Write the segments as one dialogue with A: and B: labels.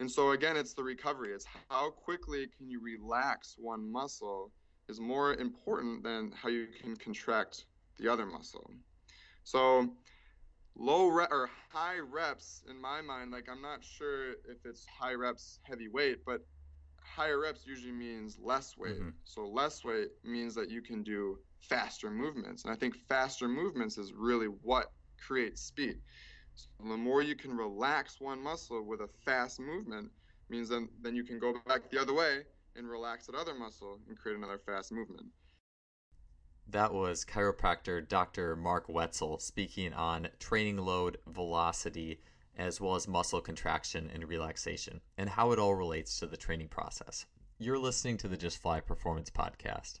A: And so again, it's the recovery. It's how quickly can you relax one muscle is more important than how you can contract the other muscle. So low rep or high reps in my mind, like I'm not sure if it's high reps heavy weight, but higher reps usually means less weight. Mm-hmm. So less weight means that you can do faster movements. And I think faster movements is really what creates speed. So the more you can relax one muscle with a fast movement means then, then you can go back the other way and relax that other muscle and create another fast movement.
B: That was chiropractor Dr. Mark Wetzel speaking on training load, velocity, as well as muscle contraction and relaxation, and how it all relates to the training process. You're listening to the Just Fly Performance Podcast.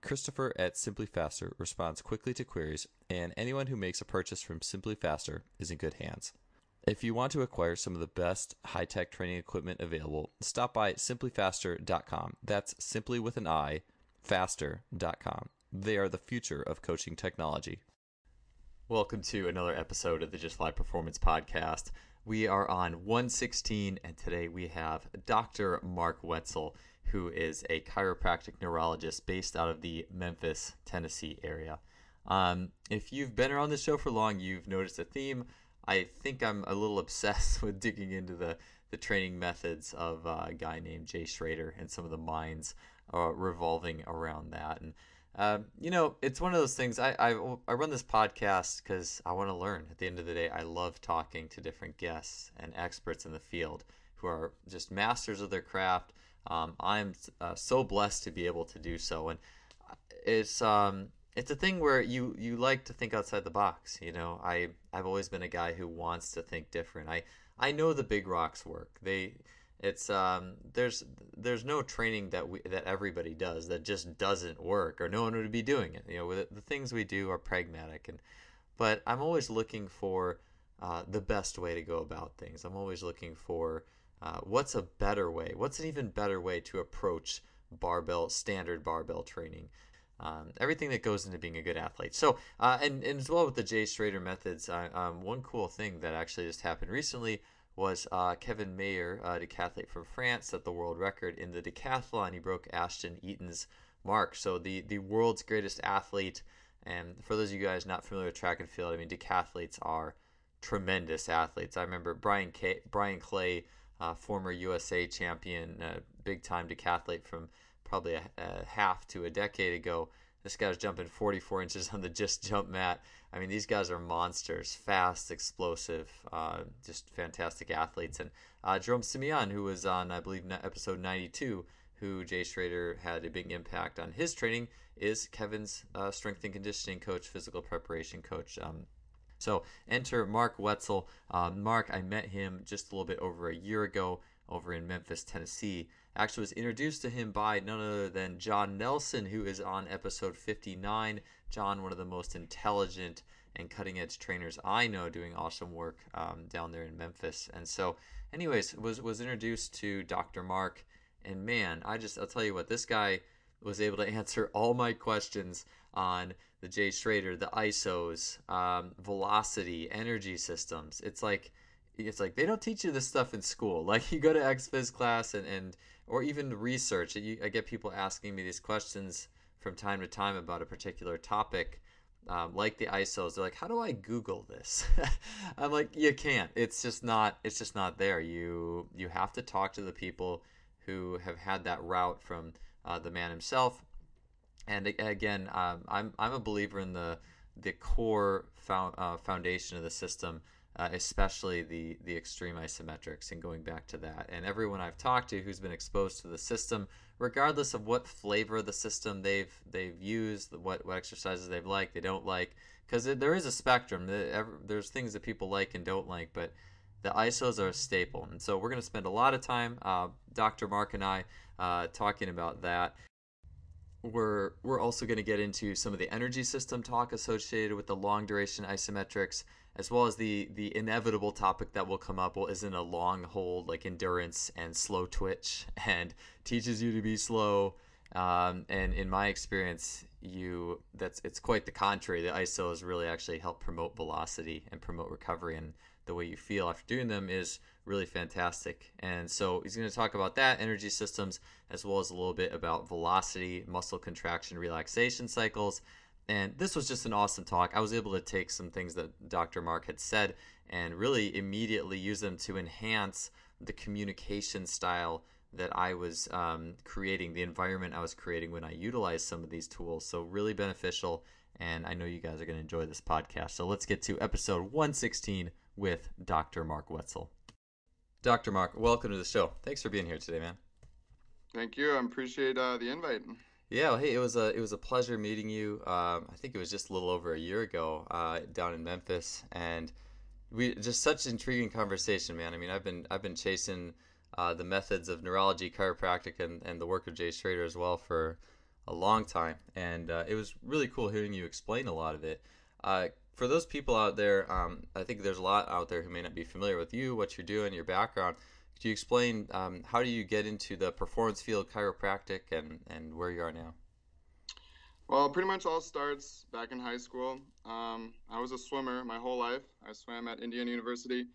B: Christopher at Simply Faster responds quickly to queries, and anyone who makes a purchase from Simply Faster is in good hands. If you want to acquire some of the best high tech training equipment available, stop by simplyfaster.com. That's simply with an I, faster.com. They are the future of coaching technology. Welcome to another episode of the Just Fly Performance Podcast. We are on 116, and today we have Dr. Mark Wetzel who is a chiropractic neurologist based out of the Memphis, Tennessee area. Um, if you've been around the show for long, you've noticed a theme. I think I'm a little obsessed with digging into the, the training methods of a guy named Jay Schroeder and some of the minds uh, revolving around that. And uh, you know, it's one of those things. I I, I run this podcast because I want to learn. At the end of the day, I love talking to different guests and experts in the field who are just masters of their craft um, I'm uh, so blessed to be able to do so, and it's um, it's a thing where you you like to think outside the box. You know, I I've always been a guy who wants to think different. I I know the big rocks work. They it's um there's there's no training that we that everybody does that just doesn't work or no one would be doing it. You know, the, the things we do are pragmatic and but I'm always looking for uh, the best way to go about things. I'm always looking for uh, what's a better way? What's an even better way to approach barbell standard barbell training? Um, everything that goes into being a good athlete. So, uh, and, and as well with the Jay Schroeder methods, uh, um, one cool thing that actually just happened recently was uh, Kevin Mayer, a decathlete from France, set the world record in the decathlon. He broke Ashton Eaton's mark. So, the, the world's greatest athlete. And for those of you guys not familiar with track and field, I mean, decathletes are tremendous athletes. I remember Brian, K- Bryan Clay uh, former USA champion, uh, big time decathlete from probably a, a, half to a decade ago. This guy's jumping 44 inches on the just jump mat. I mean, these guys are monsters, fast, explosive, uh, just fantastic athletes. And uh, Jerome Simian, who was on, I believe, episode 92, who Jay Schroeder had a big impact on his training, is Kevin's uh, strength and conditioning coach, physical preparation coach. Um, so enter Mark Wetzel. Uh, Mark, I met him just a little bit over a year ago over in Memphis, Tennessee. Actually, was introduced to him by none other than John Nelson, who is on episode 59. John, one of the most intelligent and cutting edge trainers I know, doing awesome work um, down there in Memphis. And so, anyways, was was introduced to Dr. Mark, and man, I just I'll tell you what, this guy was able to answer all my questions on the Jay Schroeder, the ISOs, um, velocity, energy systems. It's like it's like they don't teach you this stuff in school. Like you go to XPhys class and, and or even research. You, I get people asking me these questions from time to time about a particular topic, um, like the ISOs. They're like, "How do I Google this?" I'm like, "You can't. It's just not. It's just not there. You you have to talk to the people who have had that route from uh, the man himself." And again, um, I'm I'm a believer in the the core uh, foundation of the system uh, especially the the extreme isometrics and going back to that. And everyone I've talked to who's been exposed to the system, regardless of what flavor of the system they've they've used, what what exercises they've liked, they don't like, because there is a spectrum. There's things that people like and don't like, but the ISOs are a staple. And so we're going to spend a lot of time, uh, Dr. Mark and I, uh, talking about that. We're we're also going to get into some of the energy system talk associated with the long duration isometrics as well as the the inevitable topic that will come up well isn't a long hold like endurance and slow twitch and teaches you to be slow. Um, and in my experience you that's it's quite the contrary. The isos really actually help promote velocity and promote recovery and the way you feel after doing them is really fantastic and so he's going to talk about that energy systems as well as a little bit about velocity muscle contraction relaxation cycles and this was just an awesome talk. I was able to take some things that Dr. Mark had said and really immediately use them to enhance the communication style that I was um, creating, the environment I was creating when I utilized some of these tools. So, really beneficial. And I know you guys are going to enjoy this podcast. So, let's get to episode 116 with Dr. Mark Wetzel. Dr. Mark, welcome to the show. Thanks for being here today, man.
A: Thank you. I appreciate uh, the invite.
B: Yeah, well, hey, it was a it was a pleasure meeting you. Um, I think it was just a little over a year ago uh, down in Memphis, and we just such intriguing conversation, man. I mean, I've been I've been chasing uh, the methods of neurology, chiropractic, and, and the work of Jay Schroeder as well for a long time, and uh, it was really cool hearing you explain a lot of it. For those people out there, um, I think there's a lot out there who may not be familiar with you, what you're doing, your background. Could you explain um, how do you get into the performance field chiropractic and, and where you are now?
A: Well, pretty much all starts back in high school. Um, I was a swimmer my whole life. I swam at Indiana University.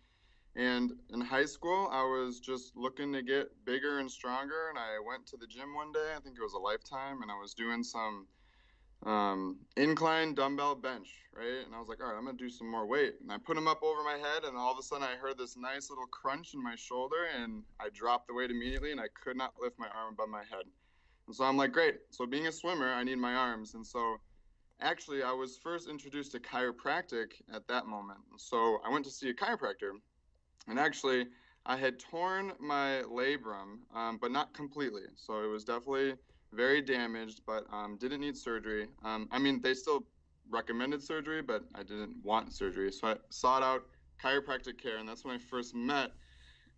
A: And in high school, I was just looking to get bigger and stronger. And I went to the gym one day, I think it was a lifetime, and I was doing some um, incline dumbbell bench, right? And I was like, all right, I'm gonna do some more weight. And I put them up over my head, and all of a sudden I heard this nice little crunch in my shoulder, and I dropped the weight immediately, and I could not lift my arm above my head. And so I'm like, great. So being a swimmer, I need my arms. And so actually, I was first introduced to chiropractic at that moment. So I went to see a chiropractor, and actually, I had torn my labrum, um, but not completely. So it was definitely very damaged, but um, didn't need surgery. Um, I mean, they still recommended surgery, but I didn't want surgery. So I sought out chiropractic care, and that's when I first met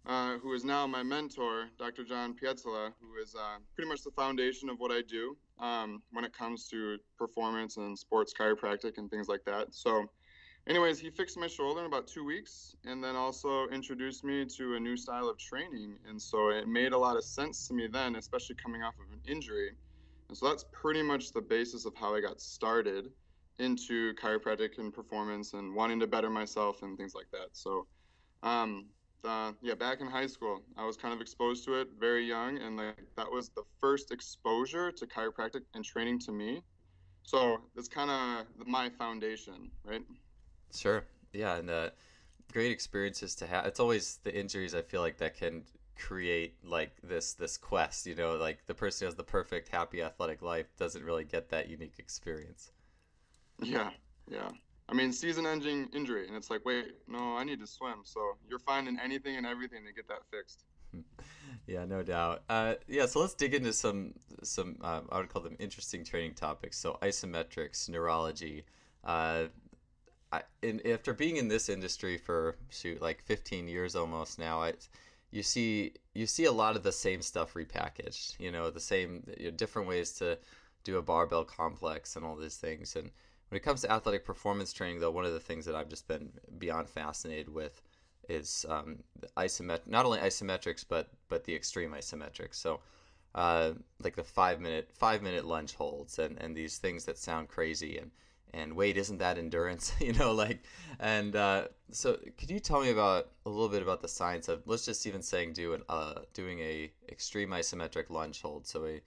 A: uh, who is now my mentor, Dr. John Pietzola, who is uh, pretty much the foundation of what I do um, when it comes to performance and sports chiropractic and things like that. So anyways, he fixed my shoulder in about two weeks and then also introduced me to a new style of training. And so it made a lot of sense to me then, especially coming off of an injury. And so that's pretty much the basis of how I got started into chiropractic and performance and wanting to better myself and things like that. So, um, uh, yeah, back in high school, I was kind of exposed to it very young, and like that was the first exposure to chiropractic and training to me. So it's kind of my foundation, right?
B: Sure. Yeah, and uh, great experiences to have. It's always the injuries I feel like that can create like this this quest. You know, like the person who has the perfect, happy, athletic life doesn't really get that unique experience.
A: Yeah, yeah. I mean, season-ending injury, and it's like, wait, no, I need to swim. So you're finding anything and everything to get that fixed.
B: yeah, no doubt. Uh, yeah, so let's dig into some some uh, I would call them interesting training topics. So isometrics, neurology, uh, I, in, after being in this industry for shoot like 15 years almost now, I, you see you see a lot of the same stuff repackaged. You know, the same you know, different ways to do a barbell complex and all these things. And when it comes to athletic performance training, though, one of the things that I've just been beyond fascinated with is um, isomet not only isometrics but but the extreme isometrics. So. Uh, like the five minute five minute lunge holds and, and these things that sound crazy and and wait isn't that endurance you know like and uh, so could you tell me about a little bit about the science of let's just even saying do an uh, doing a extreme isometric lunge hold so a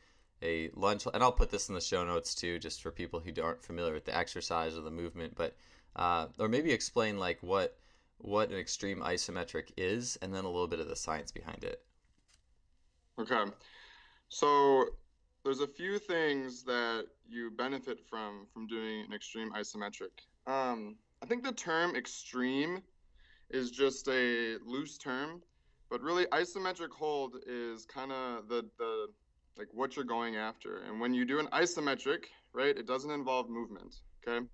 B: a lunge, and I'll put this in the show notes too, just for people who aren't familiar with the exercise or the movement. But uh, or maybe explain like what what an extreme isometric is, and then a little bit of the science behind it.
A: Okay, so there's a few things that you benefit from from doing an extreme isometric. Um, I think the term extreme is just a loose term, but really isometric hold is kind of the the like what you're going after. And when you do an isometric, right, it doesn't involve movement. Okay.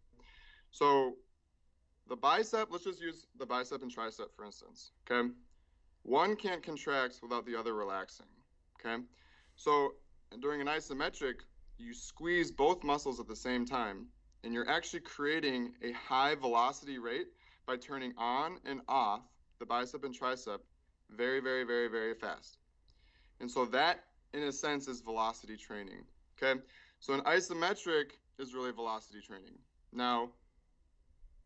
A: So the bicep, let's just use the bicep and tricep for instance. Okay. One can't contract without the other relaxing. Okay. So during an isometric, you squeeze both muscles at the same time, and you're actually creating a high velocity rate by turning on and off the bicep and tricep very, very, very, very fast. And so that in a sense, is velocity training. Okay, so an isometric is really velocity training. Now,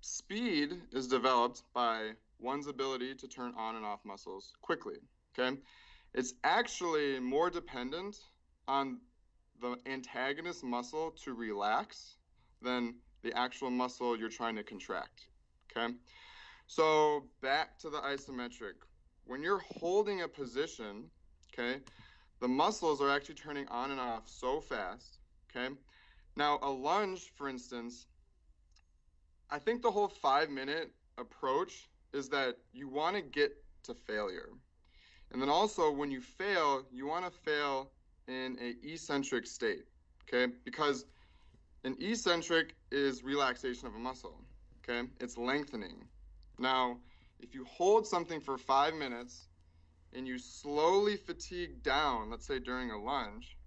A: speed is developed by one's ability to turn on and off muscles quickly. Okay, it's actually more dependent on the antagonist muscle to relax than the actual muscle you're trying to contract. Okay, so back to the isometric. When you're holding a position, okay, the muscles are actually turning on and off so fast. Okay. Now, a lunge, for instance, I think the whole five minute approach is that you want to get to failure. And then also, when you fail, you want to fail in a eccentric state. Okay. Because an eccentric is relaxation of a muscle. Okay. It's lengthening. Now, if you hold something for five minutes and you slowly fatigue down, let's say during a lunge,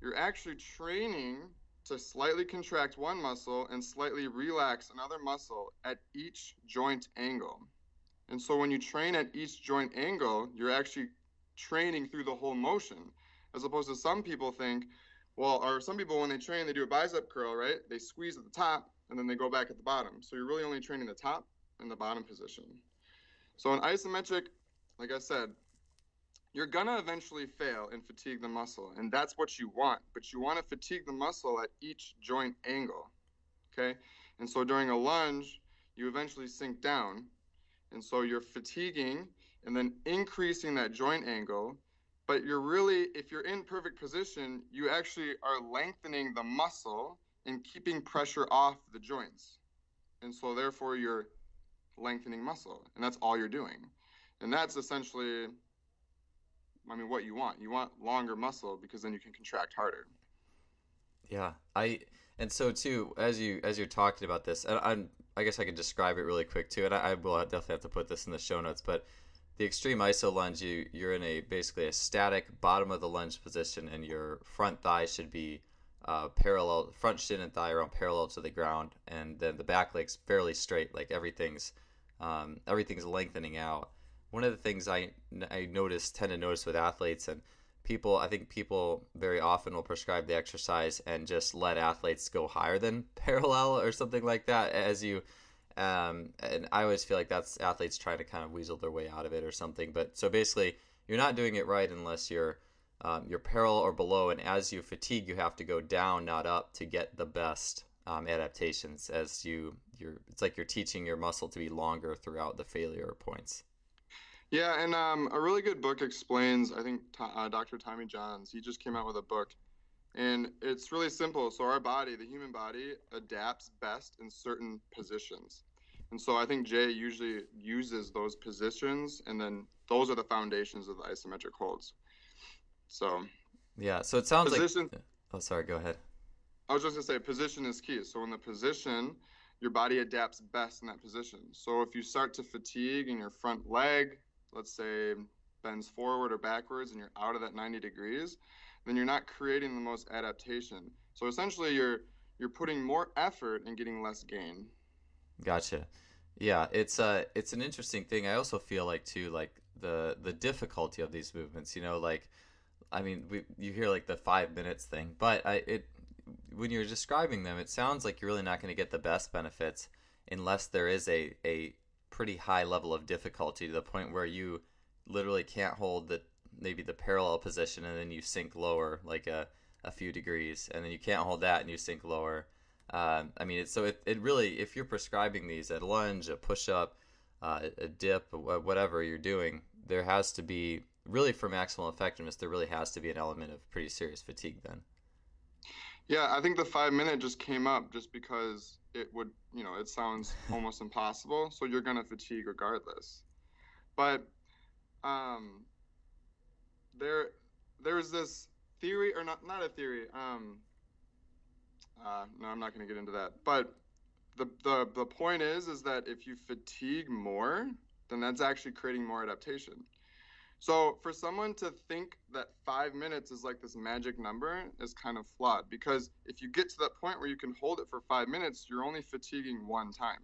A: you're actually training to slightly contract one muscle and slightly relax another muscle at each joint angle. And so when you train at each joint angle, you're actually training through the whole motion, as opposed to some people think, well, or some people when they train, they do a bicep curl, right? They squeeze at the top and then they go back at the bottom. So you're really only training the top and the bottom position. So in isometric, like I said, you're to eventually fail and fatigue the muscle. And that's what you want. But you want to fatigue the muscle at each joint angle. Okay? And so during a lunge, you eventually sink down. And so you're fatiguing and then increasing that joint angle. But you're really, if you're in perfect position, you actually are lengthening the muscle and keeping pressure off the joints. And so therefore, you're lengthening muscle. And that's all you're doing. And that's essentially I mean, what you want. You want longer muscle because then you can contract harder.
B: Yeah, I and so too as you as you're talking about this, and I'm I guess I could describe it really quick too, and I, I will definitely have to put this in the show notes. But the extreme iso lunge, you you're in a basically a static bottom of the lunge position, and your front thigh should be uh, parallel, front shin and thigh around parallel to the ground, and then the back legs fairly straight, like everything's um, everything's lengthening out. One of the things I I notice tend to notice with athletes and people I think people very often will prescribe the exercise and just let athletes go higher than parallel or something like that as you um, and I always feel like that's athletes trying to kind of weasel their way out of it or something but so basically you're not doing it right unless you're um, you're parallel or below and as you fatigue you have to go down not up to get the best um, adaptations as you you're it's like you're teaching your muscle to be longer throughout the failure points
A: yeah, and um, a really good book explains. I think uh, Dr. Tommy Johns. He just came out with a book, and it's really simple. So our body, the human body, adapts best in certain positions, and so I think Jay usually uses those positions, and then those are the foundations of the isometric holds. So.
B: Yeah. So it sounds position, like. Oh, sorry. Go ahead.
A: I was just gonna say position is key. So in the position, your body adapts best in that position. So if you start to fatigue in your front leg, let's say bends forward or backwards and you're out of that 90 degrees, then you're not creating the most adaptation. So essentially you're you're putting more effort and getting less gain.
B: Gotcha. Yeah, it's uh it's an interesting thing. I also feel like too like the the difficulty of these movements, you know, like I mean, we, you hear like the 5 minutes thing, but I it when you're describing them, it sounds like you're really not going to get the best benefits unless there is a a pretty high level of difficulty to the point where you literally can't hold the maybe the parallel position and then you sink lower like a, a few degrees, and then you can't hold that and you sink lower. Um, I mean, so it, it really, if you're prescribing these, a lunge, a push up, uh, a dip, whatever you're doing, there has to be, really for maximal effectiveness, there really has to be an element of pretty serious fatigue then.
A: Yeah, I think the five minute just came up just because it would, you know, it sounds almost impossible. So you're going to fatigue regardless. But um, there, there's this theory, or not, not a theory. Um, uh, no, I'm not going to get into that. But the, the the point is, is that if you fatigue more, then that's actually creating more adaptation. So for someone to think that five minutes is like this magic number is kind of flawed because if you get to that point where you can hold it for five minutes, you're only fatiguing one time.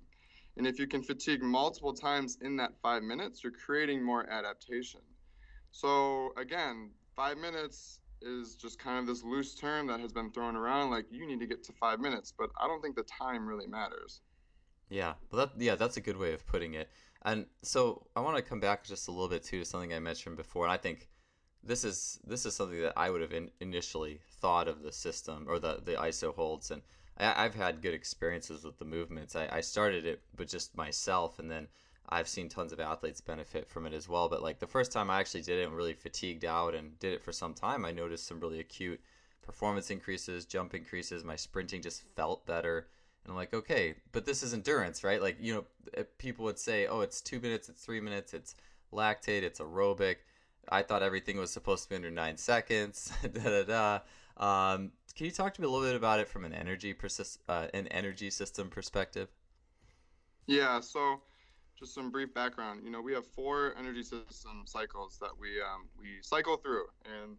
A: And if you can fatigue multiple times in that five minutes, you're creating more adaptation. So again, five minutes is just kind of this loose term that has been thrown around like you need to get to five minutes, but I don't think the time really matters.
B: Yeah, well, that yeah, that's a good way of putting it. And so I want to come back just a little bit too to something I mentioned before, and I think this is this is something that I would have in, initially thought of the system or the the ISO holds, and I, have had good experiences with the movements. I, I started it, but just myself, and then I've seen tons of athletes benefit from it as well. But like the first time I actually did it and really fatigued out and did it for some time, I noticed some really acute performance increases, jump increases. My sprinting just felt better. And I'm like, okay, but this is endurance, right? Like, you know, eh, people would say, oh, it's two minutes, it's three minutes, it's lactate, it's aerobic. I thought everything was supposed to be under nine seconds. da da da. Um, can you talk to me a little bit about it from an energy persist, uh, an energy system perspective?
A: Yeah. So, just some brief background. You know, we have four energy system cycles that we um, we cycle through, and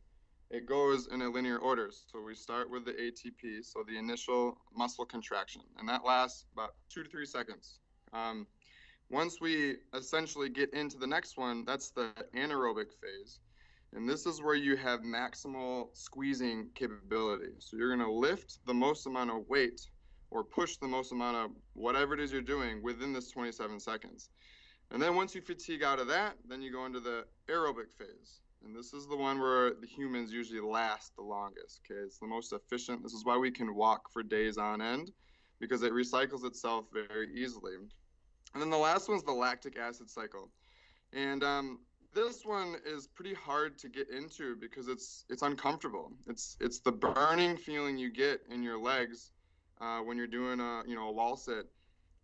A: it goes in a linear order. So we start with the ATP, so the initial muscle contraction, and that lasts about two to three seconds. Um, once we essentially get into the next one, that's the anaerobic phase. And this is where you have maximal squeezing capability. So you're going to lift the most amount of weight or push the most amount of whatever it is you're doing within this 27 seconds. And then once you fatigue out of that, then you go into the aerobic phase. And this is the one where the humans usually last the longest. Okay, it's the most efficient. This is why we can walk for days on end because it recycles itself very easily. And then the last one's the lactic acid cycle. And um, this one is pretty hard to get into because it's it's uncomfortable. It's it's the burning feeling you get in your legs uh, when you're doing a you know a wall sit,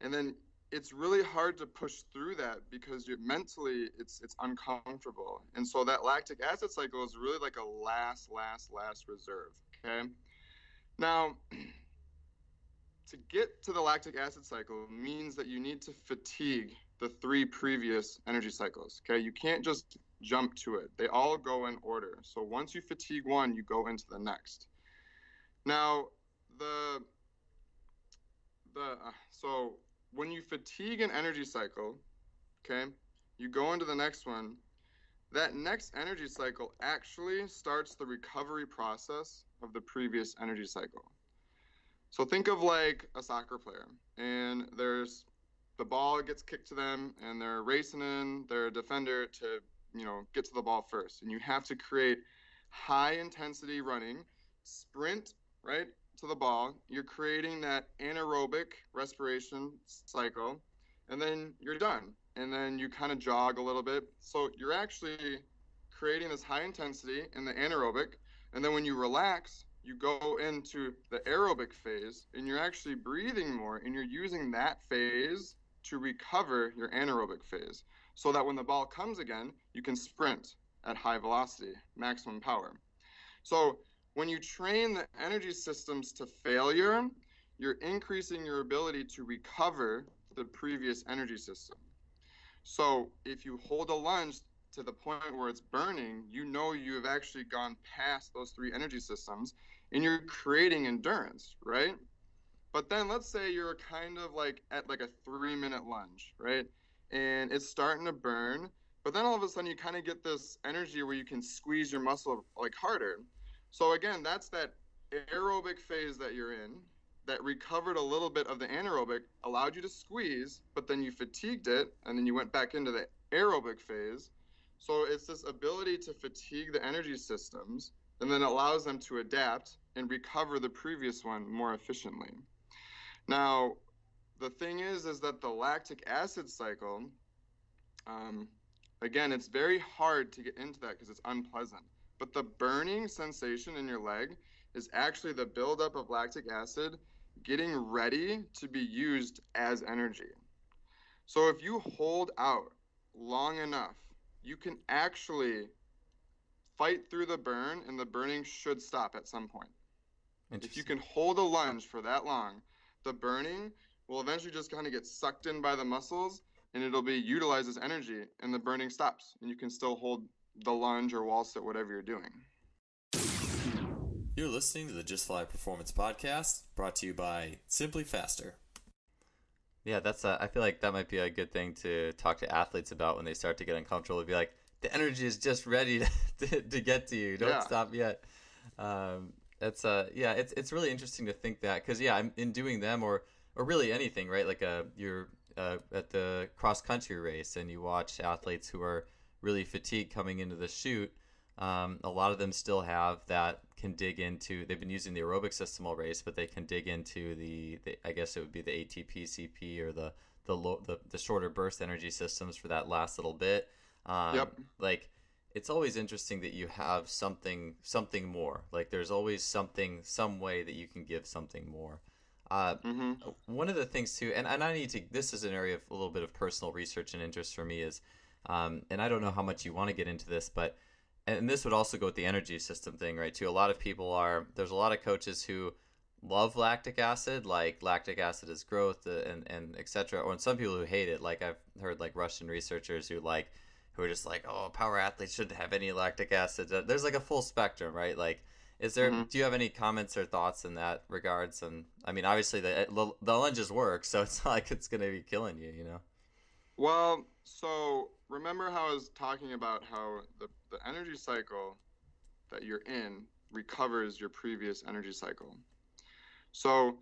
A: and then it's really hard to push through that because you're mentally it's it's uncomfortable. And so that lactic acid cycle is really like a last last last reserve okay? Now to get to the lactic acid cycle means that you need to fatigue the three previous energy cycles okay? You can't just jump to it. They all go in order. So once you fatigue one you go into the next. Now the the so when you fatigue an energy cycle, okay, you go into the next one. That next energy cycle actually starts the recovery process of the previous energy cycle. So think of like a soccer player, and there's the ball gets kicked to them, and they're racing in their defender to you know get to the ball first, and you have to create high intensity running, sprint right to the ball, you're creating that anaerobic respiration cycle, and then you're done. And then you kind of jog a little bit. So you're actually creating this high intensity in the anaerobic, and then when you relax, you go into the aerobic phase, and you're actually breathing more, and you're using that phase to recover your anaerobic phase so that when the ball comes again, you can sprint at high velocity, maximum power. So when you train the energy systems to failure, you're increasing your ability to recover the previous energy system. So if you hold a lunge to the point where it's burning, you know you have actually gone past those three energy systems and you're creating endurance, right? But then let's say you're kind of like at like a three minute lunge, right? And it's starting to burn, but then all of a sudden you kind of get this energy where you can squeeze your muscle like harder. So again, that's that aerobic phase that you're in that recovered a little bit of the anaerobic, allowed you to squeeze, but then you fatigued it, and then you went back into the aerobic phase. So it's this ability to fatigue the energy systems and then allows them to adapt and recover the previous one more efficiently. Now, the thing is, is that the lactic acid cycle, um, again, it's very hard to get into that because it's unpleasant. But the burning sensation in your leg is actually the buildup of lactic acid getting ready to be used as energy. So if you hold out long enough, you can actually fight through the burn and the burning should stop at some point. If you can hold a lunge for that long, the burning will eventually just kind of get sucked in by the muscles and it'll be utilized as energy and the burning stops and you can still hold the lunge or wall sit, whatever you're doing.
B: You're listening to the Just Fly Performance Podcast, brought to you by Simply Faster. Yeah, that's. A, I feel like that might be a good thing to talk to athletes about when they start to get uncomfortable. To be like, the energy is just ready to, to, to get to you. Don't yeah. stop yet. Um, that's uh, yeah, it's it's really interesting to think that because yeah, I'm in doing them or or really anything, right? Like a uh, you're uh, at the cross country race and you watch athletes who are really fatigued coming into the chute, um, a lot of them still have that can dig into. They've been using the aerobic system all race, but they can dig into the, the I guess it would be the ATP, CP, or the the, low, the the shorter burst energy systems for that last little bit. Um, yep. Like it's always interesting that you have something something more. Like there's always something some way that you can give something more. Uh, mm-hmm. One of the things too, and, and I need to. This is an area of a little bit of personal research and interest for me. Is um, and I don't know how much you want to get into this, but and this would also go with the energy system thing, right? Too. A lot of people are there's a lot of coaches who love lactic acid, like lactic acid is growth uh, and and etc. Or some people who hate it, like I've heard like Russian researchers who like who are just like, oh, power athletes shouldn't have any lactic acid. There's like a full spectrum, right? Like, is there? Mm-hmm. Do you have any comments or thoughts in that regards? And I mean, obviously the the lunges work, so it's not like it's going to be killing you, you know.
A: Well, so remember how I was talking about how the, the energy cycle that you're in recovers your previous energy cycle. So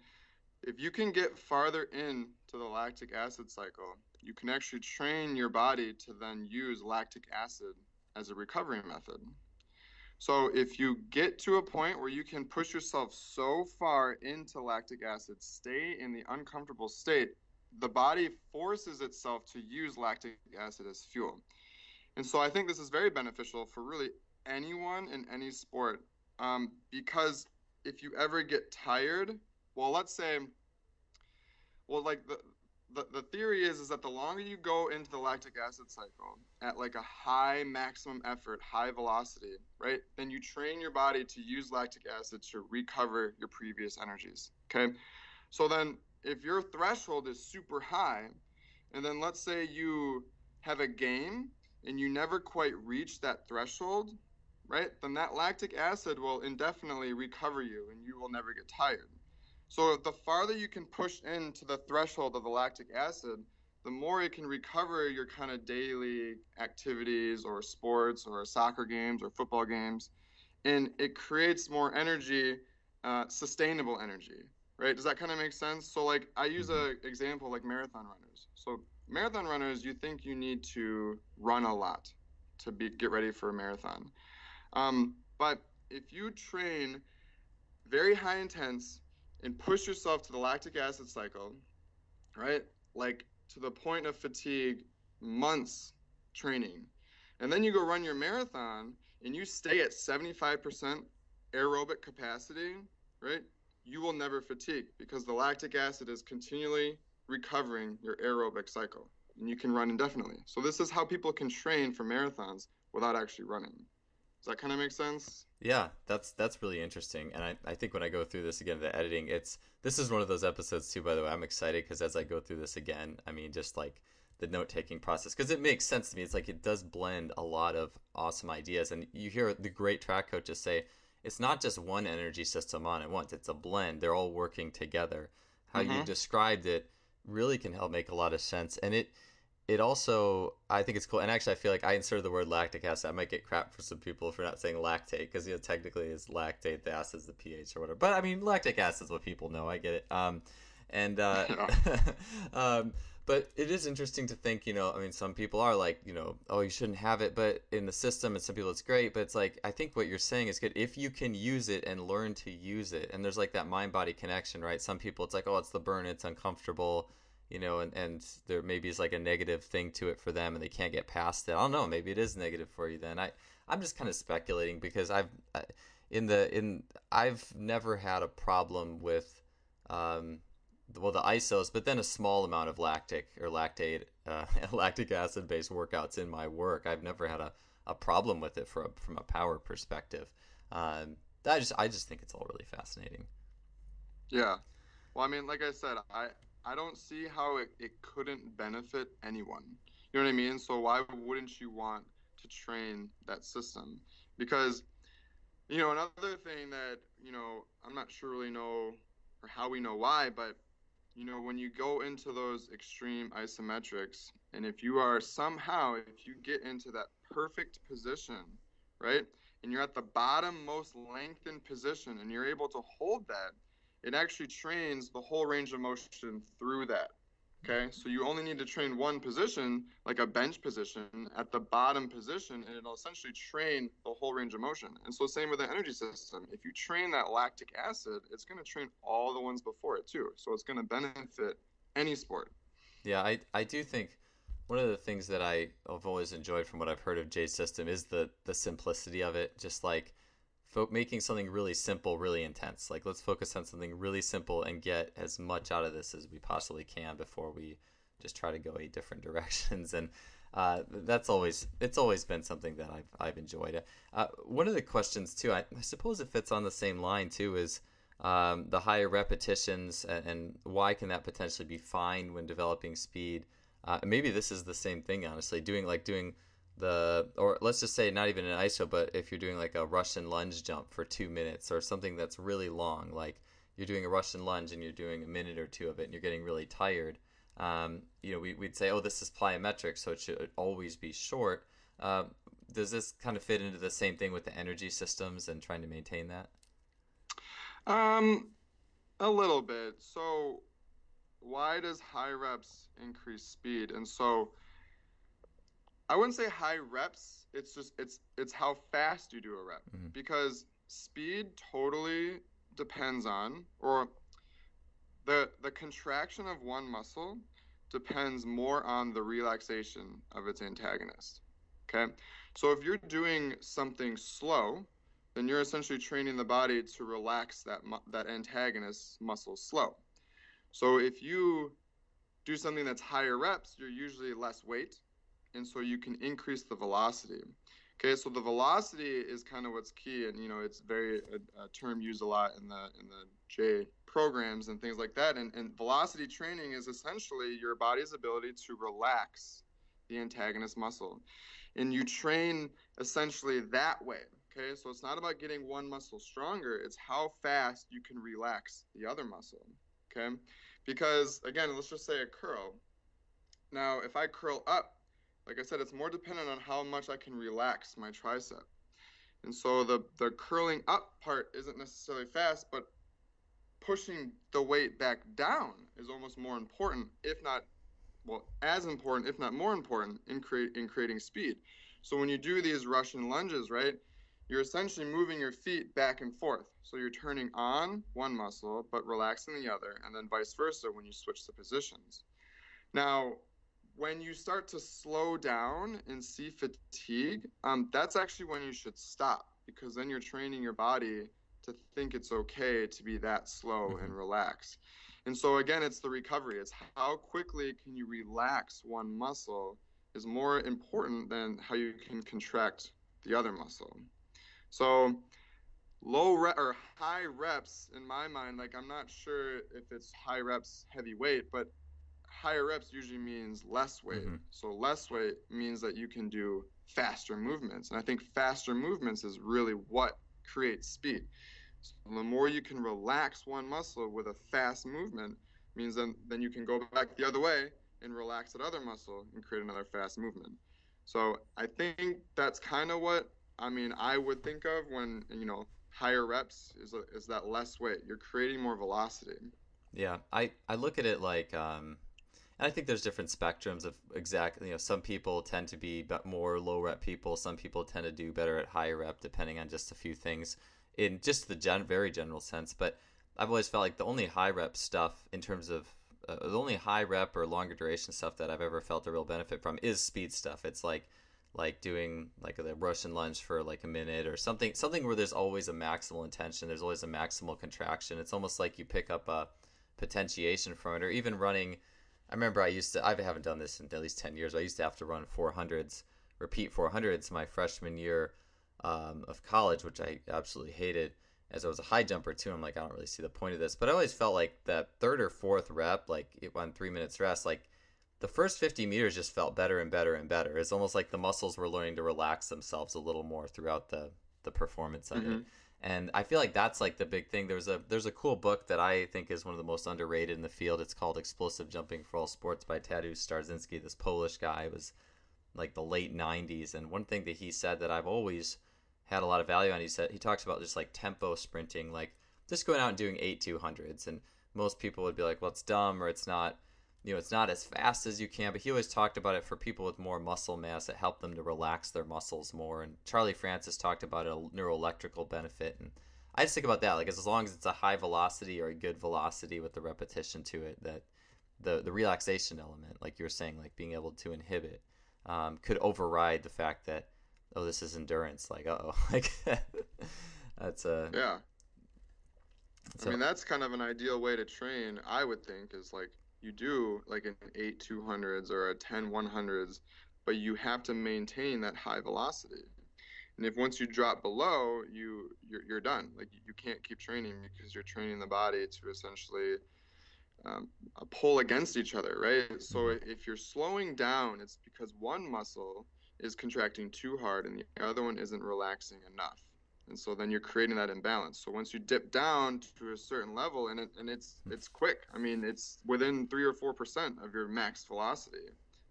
A: if you can get farther in to the lactic acid cycle, you can actually train your body to then use lactic acid as a recovery method. So if you get to a point where you can push yourself so far into lactic acid, stay in the uncomfortable state the body forces itself to use lactic acid as fuel. And so I think this is very beneficial for really anyone in any sport um, because if you ever get tired, well, let's say, well, like the, the, the theory is is that the longer you go into the lactic acid cycle at like a high maximum effort, high velocity, right? Then you train your body to use lactic acid to recover your previous energies. Okay. So then if your threshold is super high, and then let's say you have a game and you never quite reach that threshold, right? Then that lactic acid will indefinitely recover you and you will never get tired. So the farther you can push into the threshold of the lactic acid, the more it can recover your kind of daily activities or sports or soccer games or football games. And it creates more energy, uh, sustainable energy right? Does that kind of make sense? So like I use mm-hmm. a example like marathon runners. So marathon runners, you think you need to run a lot to be get ready for a marathon, um, but if you train very high intense and push yourself to the lactic acid cycle, right? Like to the point of fatigue, months training, and then you go run your marathon and you stay at 75% aerobic capacity, right? You will never fatigue because the lactic acid is continually recovering your aerobic cycle and you can run indefinitely. So this is how people can train for marathons without actually running. Does that kind of make sense?
B: Yeah, that's that's really interesting. And I, I think when I go through this again, the editing, it's this is one of those episodes too. By the way, I'm excited because as I go through this again, I mean, just like the note taking process, because it makes sense to me. It's like it does blend a lot of awesome ideas, and you hear the great track coaches say, it's not just one energy system on at once it's a blend they're all working together how mm-hmm. you described it really can help make a lot of sense and it it also i think it's cool and actually i feel like i inserted the word lactic acid i might get crap for some people for not saying lactate because you know technically it's lactate the acid is the ph or whatever but i mean lactic acid is what people know i get it um And uh, um, but it is interesting to think, you know, I mean, some people are like, you know, oh, you shouldn't have it, but in the system, and some people it's great. But it's like, I think what you're saying is good if you can use it and learn to use it. And there's like that mind body connection, right? Some people, it's like, oh, it's the burn, it's uncomfortable, you know, and, and there maybe is like a negative thing to it for them and they can't get past it. I don't know. Maybe it is negative for you then. I, I'm just kind of speculating because I've, in the, in, I've never had a problem with, um, well the isos but then a small amount of lactic or lactate uh, lactic acid based workouts in my work. I've never had a, a problem with it a, from a power perspective. Um, i just i just think it's all really fascinating.
A: Yeah. Well i mean like i said i i don't see how it, it couldn't benefit anyone. You know what i mean? So why wouldn't you want to train that system? Because you know another thing that you know i'm not sure really know or how we know why but you know, when you go into those extreme isometrics, and if you are somehow, if you get into that perfect position, right, and you're at the bottom most lengthened position and you're able to hold that, it actually trains the whole range of motion through that. Okay, so you only need to train one position, like a bench position, at the bottom position, and it'll essentially train the whole range of motion. And so, same with the energy system. If you train that lactic acid, it's going to train all the ones before it too. So it's going to benefit any sport.
B: Yeah, I I do think one of the things that I have always enjoyed from what I've heard of Jay's system is the the simplicity of it. Just like fo- making something really simple really intense like let's focus on something really simple and get as much out of this as we possibly can before we just try to go eight different directions and uh, that's always it's always been something that I've I've enjoyed. Uh, one of the questions too, I, I, suppose it fits on the same line too, is um, the higher repetitions and, and, why can that potentially be fine when developing speed? Uh, maybe this is the same thing, honestly. Doing like doing the or let's just say not even an iso but if you're doing like a russian lunge jump for two minutes or something that's really long like you're doing a russian lunge and you're doing a minute or two of it and you're getting really tired um, you know we, would say oh this is plyometric so it should always be short. Um, does this kind of fit into the same thing with the energy systems and trying to maintain that?
A: Um a little bit. So why does high reps increase speed? And so I wouldn't say high reps. It's just it's it's how fast you do a rep mm-hmm. because speed totally depends on or the the contraction of one muscle depends more on the relaxation of its antagonist. Okay? So if you're doing something slow, then you're essentially training the body to relax that that antagonist muscle slow. So if you do something that's higher reps, you're usually less weight and so you can increase the velocity. Okay, so the velocity is kind of what's key, and you know it's very a, a, term used a lot in the in the Jay programs and things like that. And, and velocity training is essentially your body's ability to relax the antagonist muscle, and you train essentially that way. Okay, so it's not about getting one muscle stronger; it's how fast you can relax the other muscle. Okay, because again, let's just say a curl. Now, if I curl up like I said, it's more dependent on how much I can relax my tricep. And so the, the curling up part isn't necessarily fast, but pushing the weight back down is almost more important, if not, well, as important, if not more important, in, create, in creating speed. So when you do these Russian lunges, right, you're essentially moving your feet back and forth. So you're turning on one muscle, but relaxing the other, and then vice versa when you switch the positions. Now, when you start to slow down and see fatigue, um, that's actually when you should stop because then you're training your body to think it's okay to be that slow mm-hmm. and relaxed. And so again, it's the recovery. It's how quickly can you relax one muscle is more important than how you can contract the other muscle. So low rep or high reps in my mind, like I'm not sure if it's high reps heavy weight, but higher reps usually means less weight. Mm-hmm. So less weight means that you can do faster movements. And I think faster movements is really what creates speed. So the more you can relax one muscle with a fast movement means then, then you can go back the other way and relax that other muscle and create another fast movement. So I think that's kind of what I mean I would think of when you know higher reps is, a, is that less weight. You're creating more velocity.
B: Yeah, I I look at it like um, and I think there's different spectrums of exactly, you know, some people tend to be more low rep people. Some people tend to do better at higher rep, depending on just a few things in just the gen- very general sense. But I've always felt like the only high rep stuff in terms of uh, the only high rep or longer duration stuff that I've ever felt a real benefit from is speed stuff. It's like like doing like the Russian lunge for like a minute or something something where there's always a maximal intention, there's always a maximal contraction. It's almost like you pick up a potentiation from it, or even running I remember I used to, I haven't done this in at least 10 years. I used to have to run 400s, repeat 400s my freshman year um, of college, which I absolutely hated as I was a high jumper too. I'm like, I don't really see the point of this. But I always felt like that third or fourth rep, like it went three minutes rest, like the first 50 meters just felt better and better and better. It's almost like the muscles were learning to relax themselves a little more throughout the, the performance of mm-hmm. it and I feel like that's like the big thing. There's a there's a cool book that I think is one of the most underrated in the field. It's called Explosive Jumping for All Sports by Tadeusz Starzyński. This Polish guy was like the late '90s, and one thing that he said that I've always had a lot of value on. He said he talks about just like tempo sprinting, like just going out and doing eight two hundreds, and most people would be like, "Well, it's dumb," or "It's not." You know, it's not as fast as you can, but he always talked about it for people with more muscle mass. It helped them to relax their muscles more. And Charlie Francis talked about a neuroelectrical benefit. And I just think about that, like as long as it's a high velocity or a good velocity with the repetition to it, that the the relaxation element, like you were saying, like being able to inhibit, um, could override the fact that oh, this is endurance. Like oh, like that's a
A: yeah. So, I mean, that's kind of an ideal way to train. I would think is like you do like an 8 200s or a 10 100s, but you have to maintain that high velocity. And if once you drop below, you you're, you're done. Like you can't keep training because you're training the body to essentially um, pull against each other, right? So mm-hmm. if you're slowing down, it's because one muscle is contracting too hard and the other one isn't relaxing enough and so then you're creating that imbalance. So once you dip down to a certain level and it, and it's hmm. it's quick i mean it's within 3 or 4% of your max velocity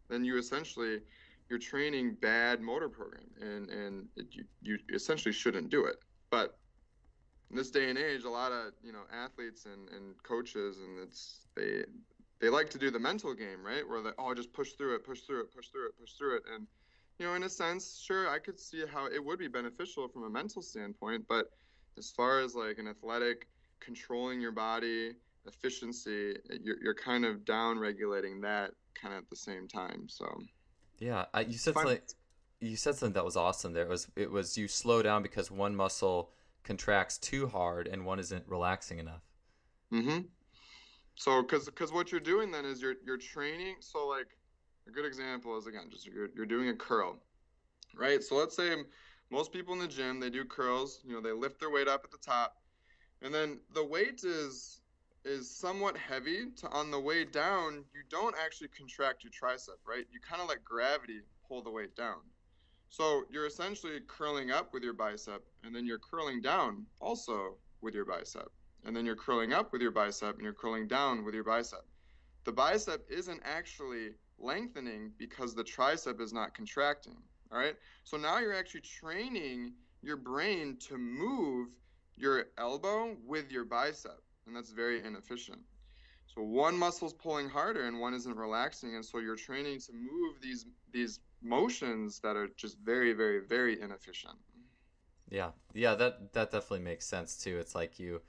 A: then you essentially you're training bad motor program and and it, you, you essentially shouldn't do it. But in this day and age a lot of you know athletes and, and coaches and it's they they like to do the mental game right? Where they oh just push through it push through it push through it push through it. And you know, in a sense, sure, I could see how it would be beneficial from a mental standpoint, but as far as like an athletic controlling your body, efficiency, you're, you're kind of down regulating that kind of at the same time. So,
B: yeah, I, you said something. You said something that was awesome. There it was it was you slow down because one muscle contracts too hard and one isn't relaxing enough.
A: Mm-hmm. So, because because what you're doing then is you're you're training. So like a good example is again just you're, you're doing a curl right? So let's say most people in the gym they do curls you know they lift their weight up at the top and then the weight is is somewhat heavy to on the way down you don't actually contract your tricep right? You kind of let gravity pull the weight down. So you're essentially curling up with your bicep and then you're curling down also with your bicep and then you're curling up with your bicep and you're curling down with your bicep. The bicep isn't actually lengthening because the tricep is not contracting. All right. So now you're actually training your brain to move your elbow with your bicep, and that's very inefficient. So one muscle's pulling harder and one isn't relaxing, and so you're training to move these these motions that are just very, very, very inefficient.
B: Yeah, yeah, that that definitely makes sense too. It's like you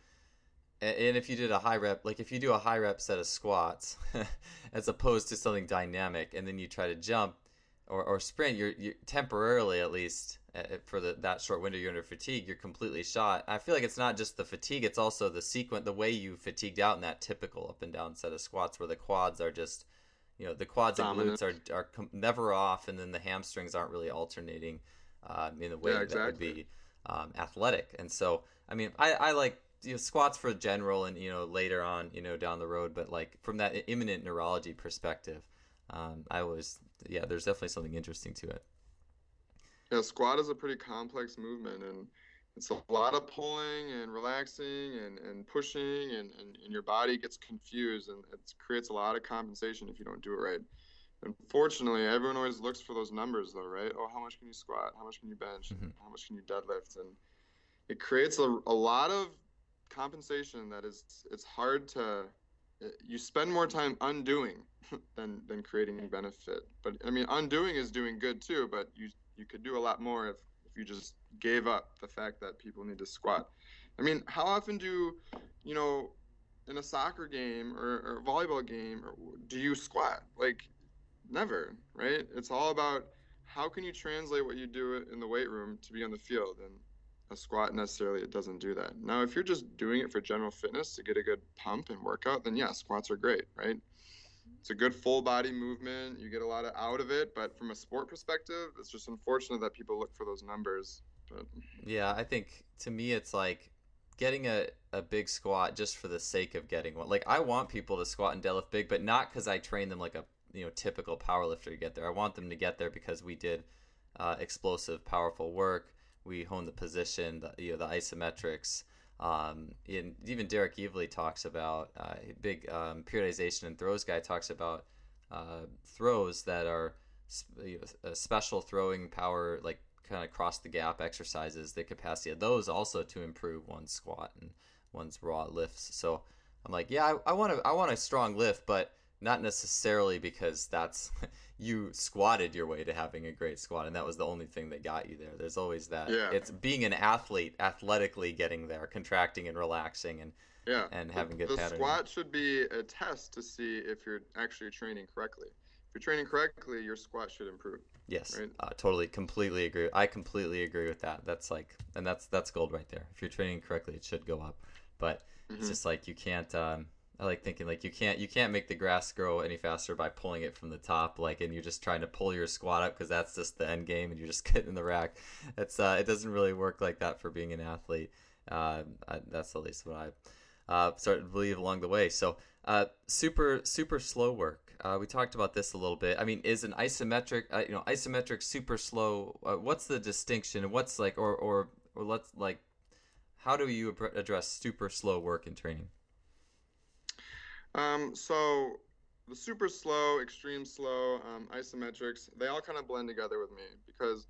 B: and if you did a high rep like if you do a high rep set of squats as opposed to something dynamic and then you try to jump or, or sprint you're, you're temporarily at least uh, uh, for the, that short window you're under fatigue you're completely shot i feel like it's not just the fatigue it's also the sequence the way you fatigued out in that typical up and down set of squats where the quads are just you know the quads Dominant. and glutes are, are com- never off and then the hamstrings aren't really alternating um, in the way yeah, exactly. that would be um, athletic and so i mean i, I like you know, squats for general and you know later on you know down the road but like from that imminent neurology perspective um, i was yeah there's definitely something interesting to it.
A: Yeah squat is a pretty complex movement and it's a lot of pulling and relaxing and, and pushing and, and, and your body gets confused and it creates a lot of compensation if you don't do it right. Unfortunately everyone always looks for those numbers though right? Oh how much can you squat? How much can you bench? Mm-hmm. how much can you deadlift? And it creates a, a lot of compensation that is it's hard to eh, you spend more time undoing than than creating benefit. But I mean, undoing is doing good too. But you you could do a lot more if if you just gave up the fact that people need to squat. I mean, how often do you know in a soccer game or, or volleyball game or, do you squat? Like never, right? It's all about how can you translate what you do in the weight room to be on the field and a squat necessarily it doesn't do that. Now if you're just doing it for general fitness to get a good pump and workout then yeah squats are great right? It's a good full body movement you get a lot of out of it but from a sport perspective it's just unfortunate that people look for those numbers but
B: yeah i think to me it's like getting a, a big squat just for the sake of getting one. Like i want people to squat and deadlift big but not because i train them like a you know typical powerlifter to get there. I want them to get there because we did uh, explosive powerful work we hone the position, the, you know, the isometrics. Um, in, even Derek Evely talks about uh, big um, periodization and throws guy talks about uh, throws that are you know, special throwing power, like kind of cross the gap exercises, the capacity of those also to improve one's squat and one's raw lifts. So I'm like, yeah, I want to, I want a strong lift, but not necessarily because that's you squatted your way to having a great squat and that was the only thing that got you there. There's always that.
A: Yeah.
B: it's being an athlete athletically getting there contracting and relaxing and
A: yeah.
B: and having
A: the,
B: good
A: the squat should be a test to see if you're actually training correctly. If you're training correctly your squat should improve
B: yes.
A: right?
B: uh, totally completely agree. I completely agree with that. That's like and that's that's gold right there. If you're training correctly it should go up. But mm-hmm. it's just like you can't um, I like thinking like you can't you can't make the grass grow any faster by pulling it from the top like and you're just trying to pull your squat up because that's just the end game and you're just getting in the rack. It's uh, it doesn't really work like that for being an athlete. Uh, I, that's at least what I uh, started to believe along the way. So uh, super super slow work. Uh, we talked about this a little bit. I mean, is an isometric uh, you know isometric super slow? What's the distinction? What's like or or or let's like how do you address super slow work in training?
A: Um, so the super slow, extreme slow, um, isometrics, they all kind of blend together with me because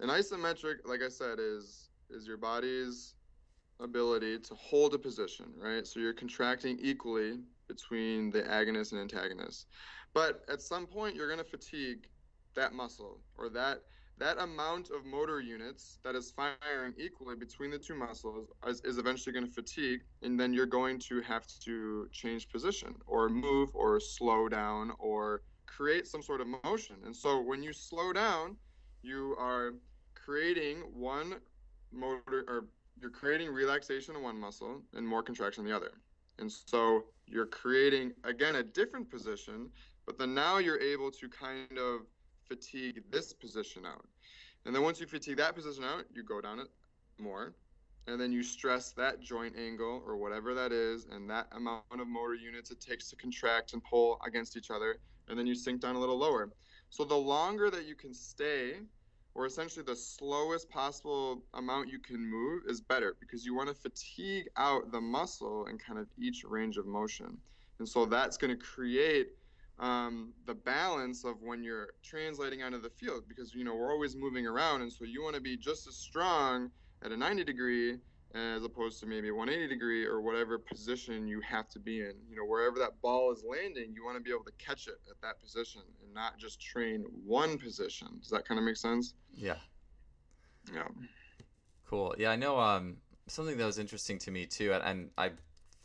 A: an isometric, like I said, is is your body's ability to hold a position, right? So you're contracting equally between the agonist and antagonist. But at some point, you're going to fatigue that muscle or that that amount of motor units that is firing equally between the two muscles is, is eventually going to fatigue and then you're going to have to change position or move or slow down or create some sort of motion. And so when you slow down you are creating one motor or you're creating relaxation in one muscle and more contraction in the other. And so you're creating again a different position but then now you're able to kind of fatigue this position out. And then once you fatigue that position out, you go down it more. And then you stress that joint angle or whatever that is, and that amount of motor units it takes to contract and pull against each other. And then you sink down a little lower. So the longer that you can stay, or essentially the slowest possible amount you can move, is better because you want to fatigue out the muscle in kind of each range of motion. And so that's going to create um, the balance of when you're translating onto the field because you know we're always moving around and so you want to be just as strong at a 90 degree as opposed to maybe 180 degree or whatever position you have to be in. You know wherever that ball is landing you want to be able to catch it at that position and not just train one position. Does that kind of make sense?
B: Yeah.
A: Yeah.
B: Cool. Yeah i know um something that was interesting to me too and, and i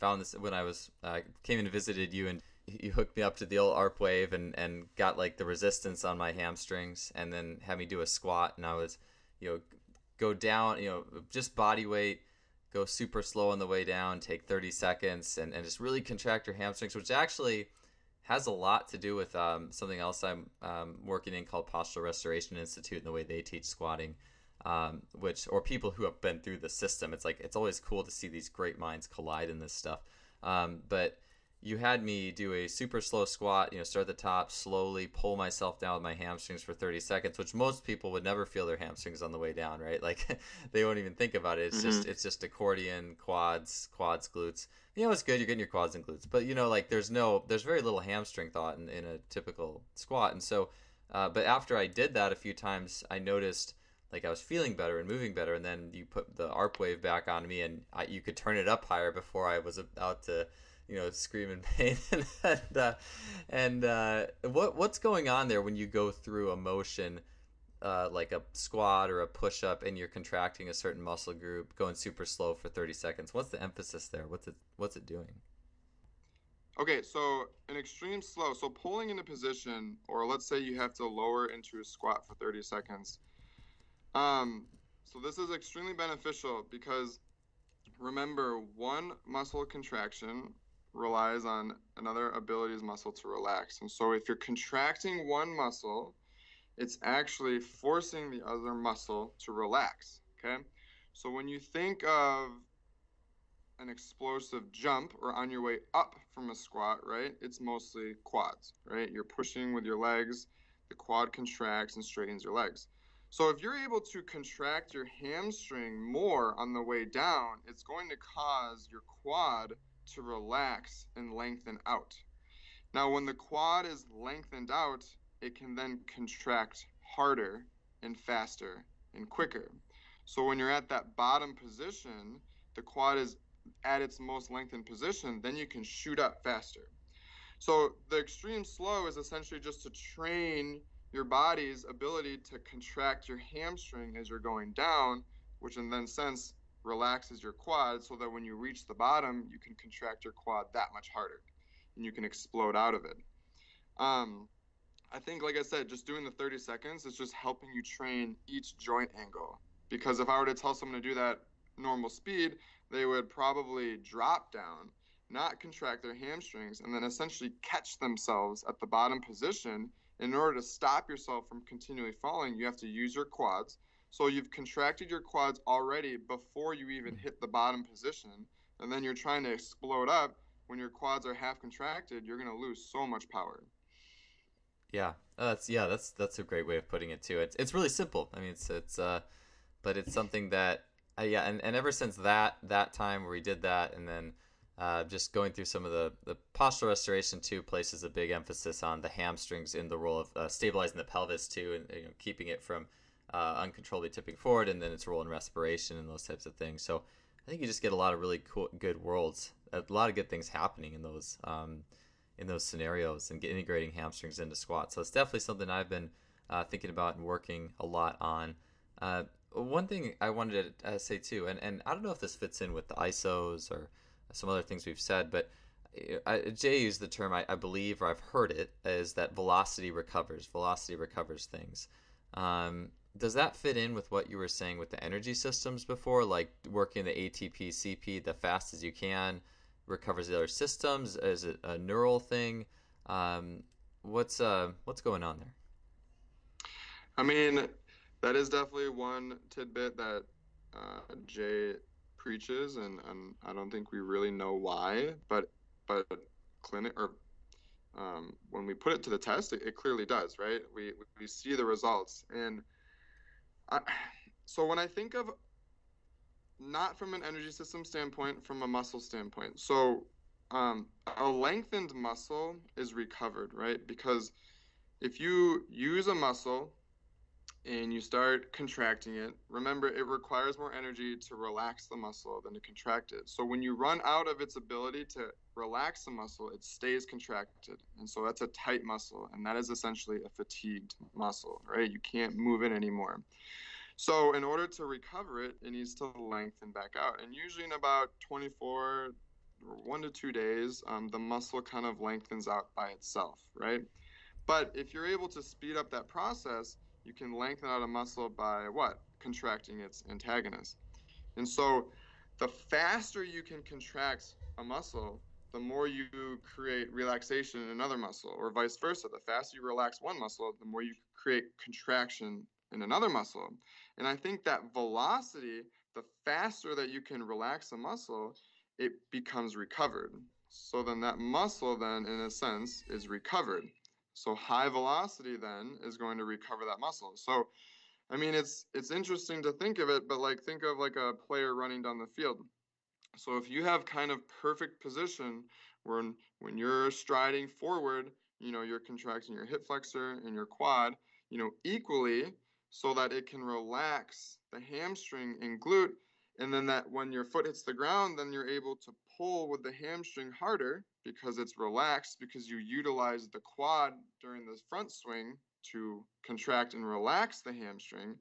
B: found this when i was uh, came and visited you and you hooked me up to the old arp wave and and got like the resistance on my hamstrings and then had me do a squat. And I was you know go down you know just body weight go super slow on the way down take 30 seconds and, and just really contract your hamstrings which actually has a lot to do with um, something else I'm um, working in called Postural Restoration Institute and the way they teach squatting um, which or people who have been through the system. It's like it's always cool to see these great minds collide in this stuff. Um, but you had me do a super slow squat, you know, start at the top, slowly pull myself down with my hamstrings for 30 seconds, which most people would never feel their hamstrings on the way down, right? Like they won't even think about it. It's mm-hmm. just it's just accordion, quads, quads, glutes. You know, it's good you're getting your quads and glutes, but you know, like there's no there's very little hamstring thought in, in a typical squat. And so uh, but after I did that a few times, I noticed like I was feeling better and moving better, and then you put the ARP wave back on me, and I, you could turn it up higher before I was about to you know scream in pain. And uh, and uh, what what's going on there when you go through a motion uh, like a squat or a push up and you're contracting a certain muscle group going super slow for 30 seconds? What's the emphasis there? What's it what's it doing?
A: Okay so an extreme slow so pulling into position or let's say you have to lower into a squat for 30 seconds. Um, so this is extremely beneficial because remember one muscle contraction relies on another ability's muscle to relax and so if you're contracting one muscle it's actually forcing the other muscle to relax. Okay. So when you think of an explosive jump or on your way up from a squat, right, it's mostly quads, right? You're pushing with your legs, the quad contracts and straightens your legs. So if you're able to contract your hamstring more on the way down, it's going to cause your quad to relax and lengthen out. Now, when the quad is lengthened out, it can then contract harder and faster and quicker. So when you're at that bottom position, the quad is at its most lengthened position, then you can shoot up faster. So the extreme slow is essentially just to train your body's ability to contract your hamstring as you're going down, which in then sense relaxes your quad so that when you reach the bottom, you can contract your quad that much harder and you can explode out of it. Um, I think, like I said, just doing the 30 seconds is just helping you train each joint angle. Because if I were to tell someone to do that normal speed, they would probably drop down, not contract their hamstrings, and then essentially catch themselves at the bottom position. In order to stop yourself from continually falling, you have to use your quads. So you've contracted your quads already before you even hit the bottom position, and then you're trying to explode up. When your quads are half contracted, you're going to lose so much power.
B: Yeah, uh, that's yeah, that's that's a great way of putting it too. It's it's really simple. I mean, it's it's uh, but it's something that uh, yeah, and, and ever since that that time where we did that, and then uh, just going through some of the the postural restoration too places a big emphasis on the hamstrings in the role of uh, stabilizing the pelvis too, and you know, keeping it from uh, uncontrollably tipping forward, and then its role in respiration and those types of things. So I think you just get a lot of really cool, good worlds, a lot of good things happening in those. Um, in those scenarios and integrating hamstrings into squats. So it's definitely something I've been uh, thinking about and working a lot on. Uh, one thing I wanted to uh, say too, and, and I don't know if this fits in with the ISOs or some other things we've said, but uh, I, Jay used the term I, I, believe, or I've heard it, is that velocity recovers. Velocity recovers things. Um, does that fit in with what you were saying with the energy systems before, like working the ATP, CP the fast as you can? recovers the other systems? Is it a neural thing? Um, what's uh, what's going on there?
A: I mean, that is definitely one tidbit that uh, Jay preaches, and, and I don't think we really know why, but but clinic or um, when we put it to the test, it, it, clearly does, right? We we see the results, and I, so when I think of not from an energy system standpoint, from a muscle standpoint. So, um, a lengthened muscle is recovered, right? Because if you use a muscle and you start contracting it, remember it requires more energy to relax the muscle than to contract it. So when you run out of its ability to relax the muscle, it stays contracted. And so that's a tight muscle, and that is essentially a fatigued muscle, right? You can't move it anymore. So in order to recover it, it needs to lengthen back out. And usually in about 24, one to two days, um, the muscle kind of lengthens out by itself, right? But if you're able to speed up that process, you can lengthen out a muscle by what? Contracting its antagonist. And so the faster you can contract a muscle, the more you create relaxation in another muscle, or vice versa. The faster you relax one muscle, the more you create contraction in another muscle. And I think that velocity, the faster that you can relax a muscle, it becomes recovered. So then that muscle then in a sense is recovered. So high velocity then is going to recover that muscle. So I mean it's it's interesting to think of it, but like think of like a player running down the field. So if you have kind of perfect position when when you're striding forward, you know, you're contracting your hip flexor and your quad, you know, equally so that it can relax the hamstring and glute. and then that when your foot hits the ground, then you're able to pull with the hamstring harder because it's relaxed because you utilize the quad during the front swing to contract and relax the hamstring.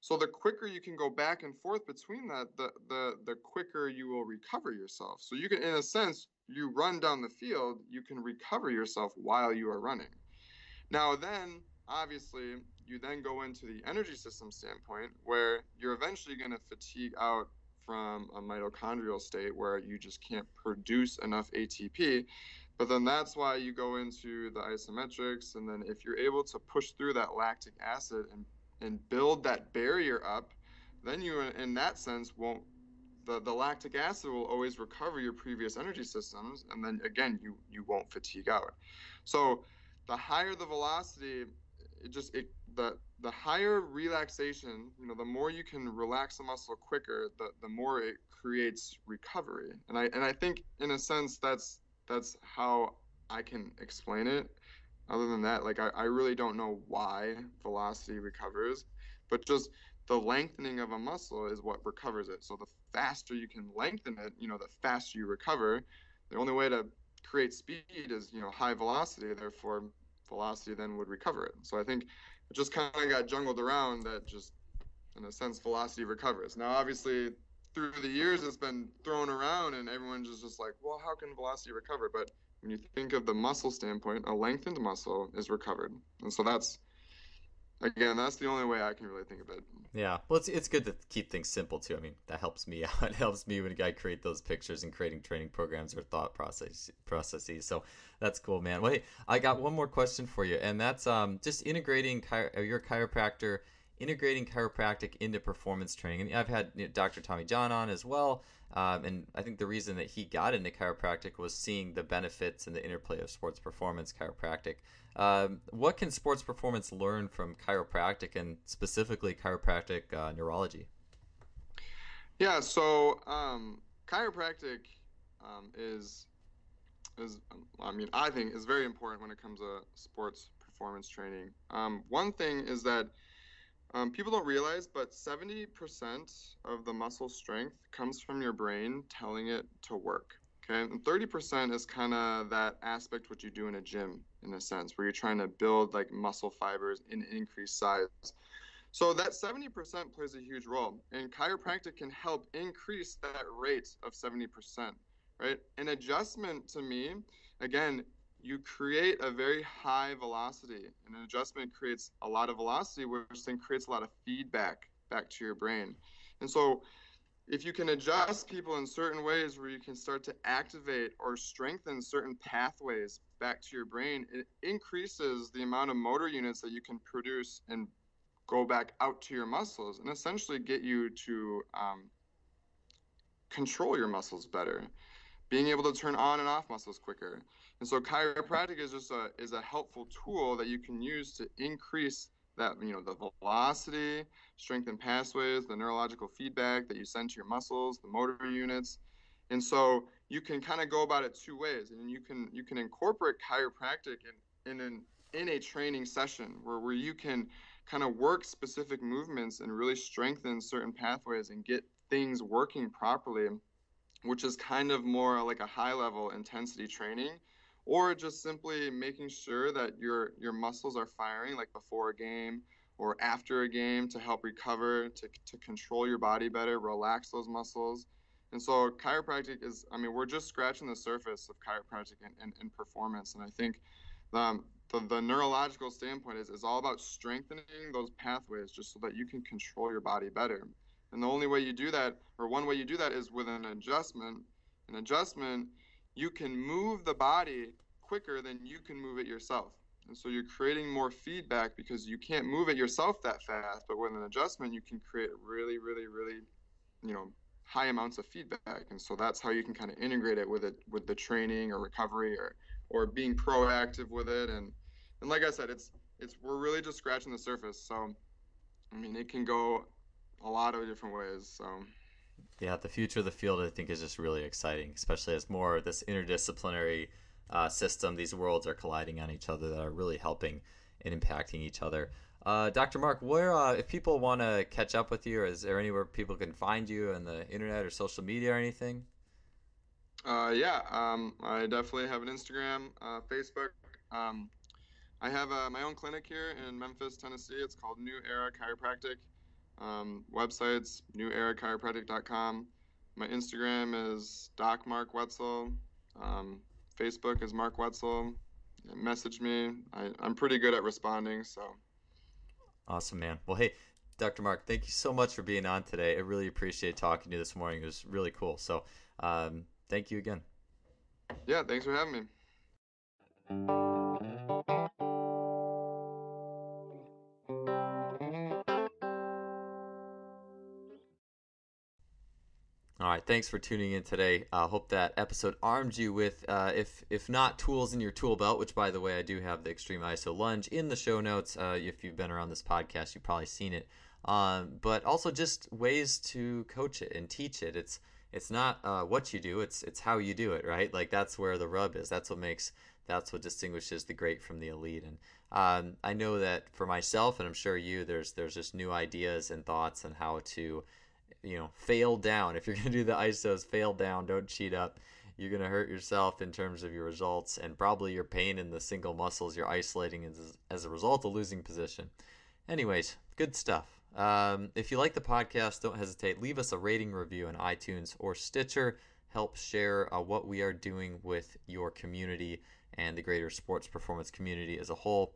A: So the quicker you can go back and forth between that, the the the quicker you will recover yourself. So you can, in a sense, you run down the field, you can recover yourself while you are running. Now then, obviously, you then go into the energy system standpoint where you're eventually going to fatigue out from a mitochondrial state where you just can't produce enough ATP. But then that's why you go into the isometrics. And then if you're able to push through that lactic acid and, and build that barrier up, then you, in that sense, won't. The, the lactic acid will always recover your previous energy systems, and then again, you, you won't fatigue out. So, the higher the velocity, it just it the the higher relaxation, you know, the more you can relax the muscle quicker, the the more it creates recovery. And I and I think in a sense that's that's how I can explain it. Other than that, like I, I really don't know why velocity recovers, but just the lengthening of a muscle is what recovers it. So the faster you can lengthen it, you know, the faster you recover. The only way to create speed is, you know, high velocity. Therefore, velocity then would recover it. So I think it just kind of got jungled around that just in a sense velocity recovers. Now obviously through the years it's been thrown around and everyone's just, just like well how can velocity recover? But when you think of the muscle standpoint a lengthened muscle is recovered. And so that's again that's the only way i can really think of it.
B: Yeah. Well it's, it's good to keep things simple too. I mean that helps me out. It helps me when i create those pictures and creating training programs or thought process processes. So that's cool man. Well hey, i got one more question for you and that's um, just integrating chi- uh, your chiropractor integrating chiropractic into performance training. And i've had you know, dr tommy john on as well um, and I think the reason that he got into chiropractic was seeing the benefits and the interplay of sports performance chiropractic. Um, what can sports performance learn from chiropractic and specifically chiropractic uh, neurology?
A: Yeah, so um, chiropractic um, is is I mean I think is very important when it comes to sports performance training. Um, one thing is that um, people don't realize, but 70% of the muscle strength comes from your brain telling it to work. Okay, and 30% is kind of that aspect what you do in a gym, in a sense, where you're trying to build like muscle fibers in increased size. So that 70% plays a huge role, and chiropractic can help increase that rate of 70%. Right? An adjustment to me, again, you create a very high velocity and an adjustment creates a lot of velocity which then creates a lot of feedback back to your brain and so if you can adjust people in certain ways where you can start to activate or strengthen certain pathways back to your brain it increases the amount of motor units that you can produce and go back out to your muscles and essentially get you to um, control your muscles better being able to turn on and off muscles quicker. And so chiropractic is just a is a helpful tool that you can use to increase that you know the velocity, strengthen pathways, the neurological feedback that you send to your muscles, the motor units. And so you can kind of go about it two ways, and you can you can incorporate chiropractic in in an in a training session where where you can kind of work specific movements and really strengthen certain pathways and get things working properly which is kind of more like a high level intensity training or just simply making sure that your your muscles are firing like before a game or after a game to help recover to, to control your body better relax those muscles. And so chiropractic is i mean we're just scratching the surface of chiropractic and, and, and performance. And i think um, the, the neurological standpoint is, is all about strengthening those pathways just so that you can control your body better. And the only way you do that, or one way you do that, is with an adjustment. An adjustment, you can move the body quicker than you can move it yourself. And so you're creating more feedback because you can't move it yourself that fast. But with an adjustment, you can create really, really, really, you know, high amounts of feedback. And so that's how you can kind of integrate it with it with the training or recovery or or being proactive with it. And and like I said, it's it's we're really just scratching the surface. So I mean, it can go a lot of different ways. So.
B: Yeah, the future of the field, I think, is just really exciting, especially as more of this interdisciplinary uh, system, these worlds are colliding on each other that are really helping and impacting each other. Uh, Dr. Mark, where uh, if people want to catch up with you, is there anywhere people can find you on the internet or social media or anything?
A: Uh, yeah, um, I definitely have an Instagram, uh, Facebook. Um, I have uh, my own clinic here in Memphis, Tennessee. It's called New Era Chiropractic. Um, websites newerachiropractic.com. My Instagram is Doc Mark Wetzel. Um, Facebook is Mark Wetzel. Message me. I, I'm pretty good at responding, so
B: Awesome, man. Well, hey, Dr. Mark, thank you so much for being on today. I really appreciate talking to you this morning. It was really cool. So, um, thank you again.
A: Yeah, thanks for having me.
B: Thanks for tuning in today. I uh, hope that episode armed you with, uh, if if not tools in your tool belt, which by the way I do have the Extreme ISO lunge in the show notes. Uh, if you've been around this podcast, you've probably seen it. Um, but also just ways to coach it and teach it. It's it's not uh, what you do; it's it's how you do it, right? Like that's where the rub is. That's what makes that's what distinguishes the great from the elite. And um, I know that for myself, and I'm sure you, there's there's just new ideas and thoughts on how to you know, fail down. If you're going to do the ISOs, fail down. Don't cheat up. You're going to hurt yourself in terms of your results and probably your pain in the single muscles you're isolating as, as a result of losing position. Anyways, good stuff. Um, if you like the podcast, don't hesitate. Leave us a rating review on iTunes or Stitcher. Help share uh, what we are doing with your community and the greater sports performance community as a whole.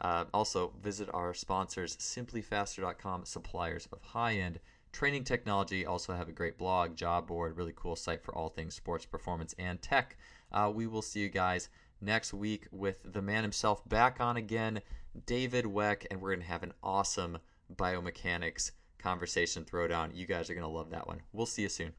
B: Uh, also, visit our sponsors, simplyfaster.com, suppliers of high end Training Technology also have a great blog, job board, really cool site for all things sports performance and tech. Uh, we will see you guys next week with the man himself back on again, David Weck, and we're going to have an awesome biomechanics conversation throwdown. You guys are going to love that one. We'll see you soon.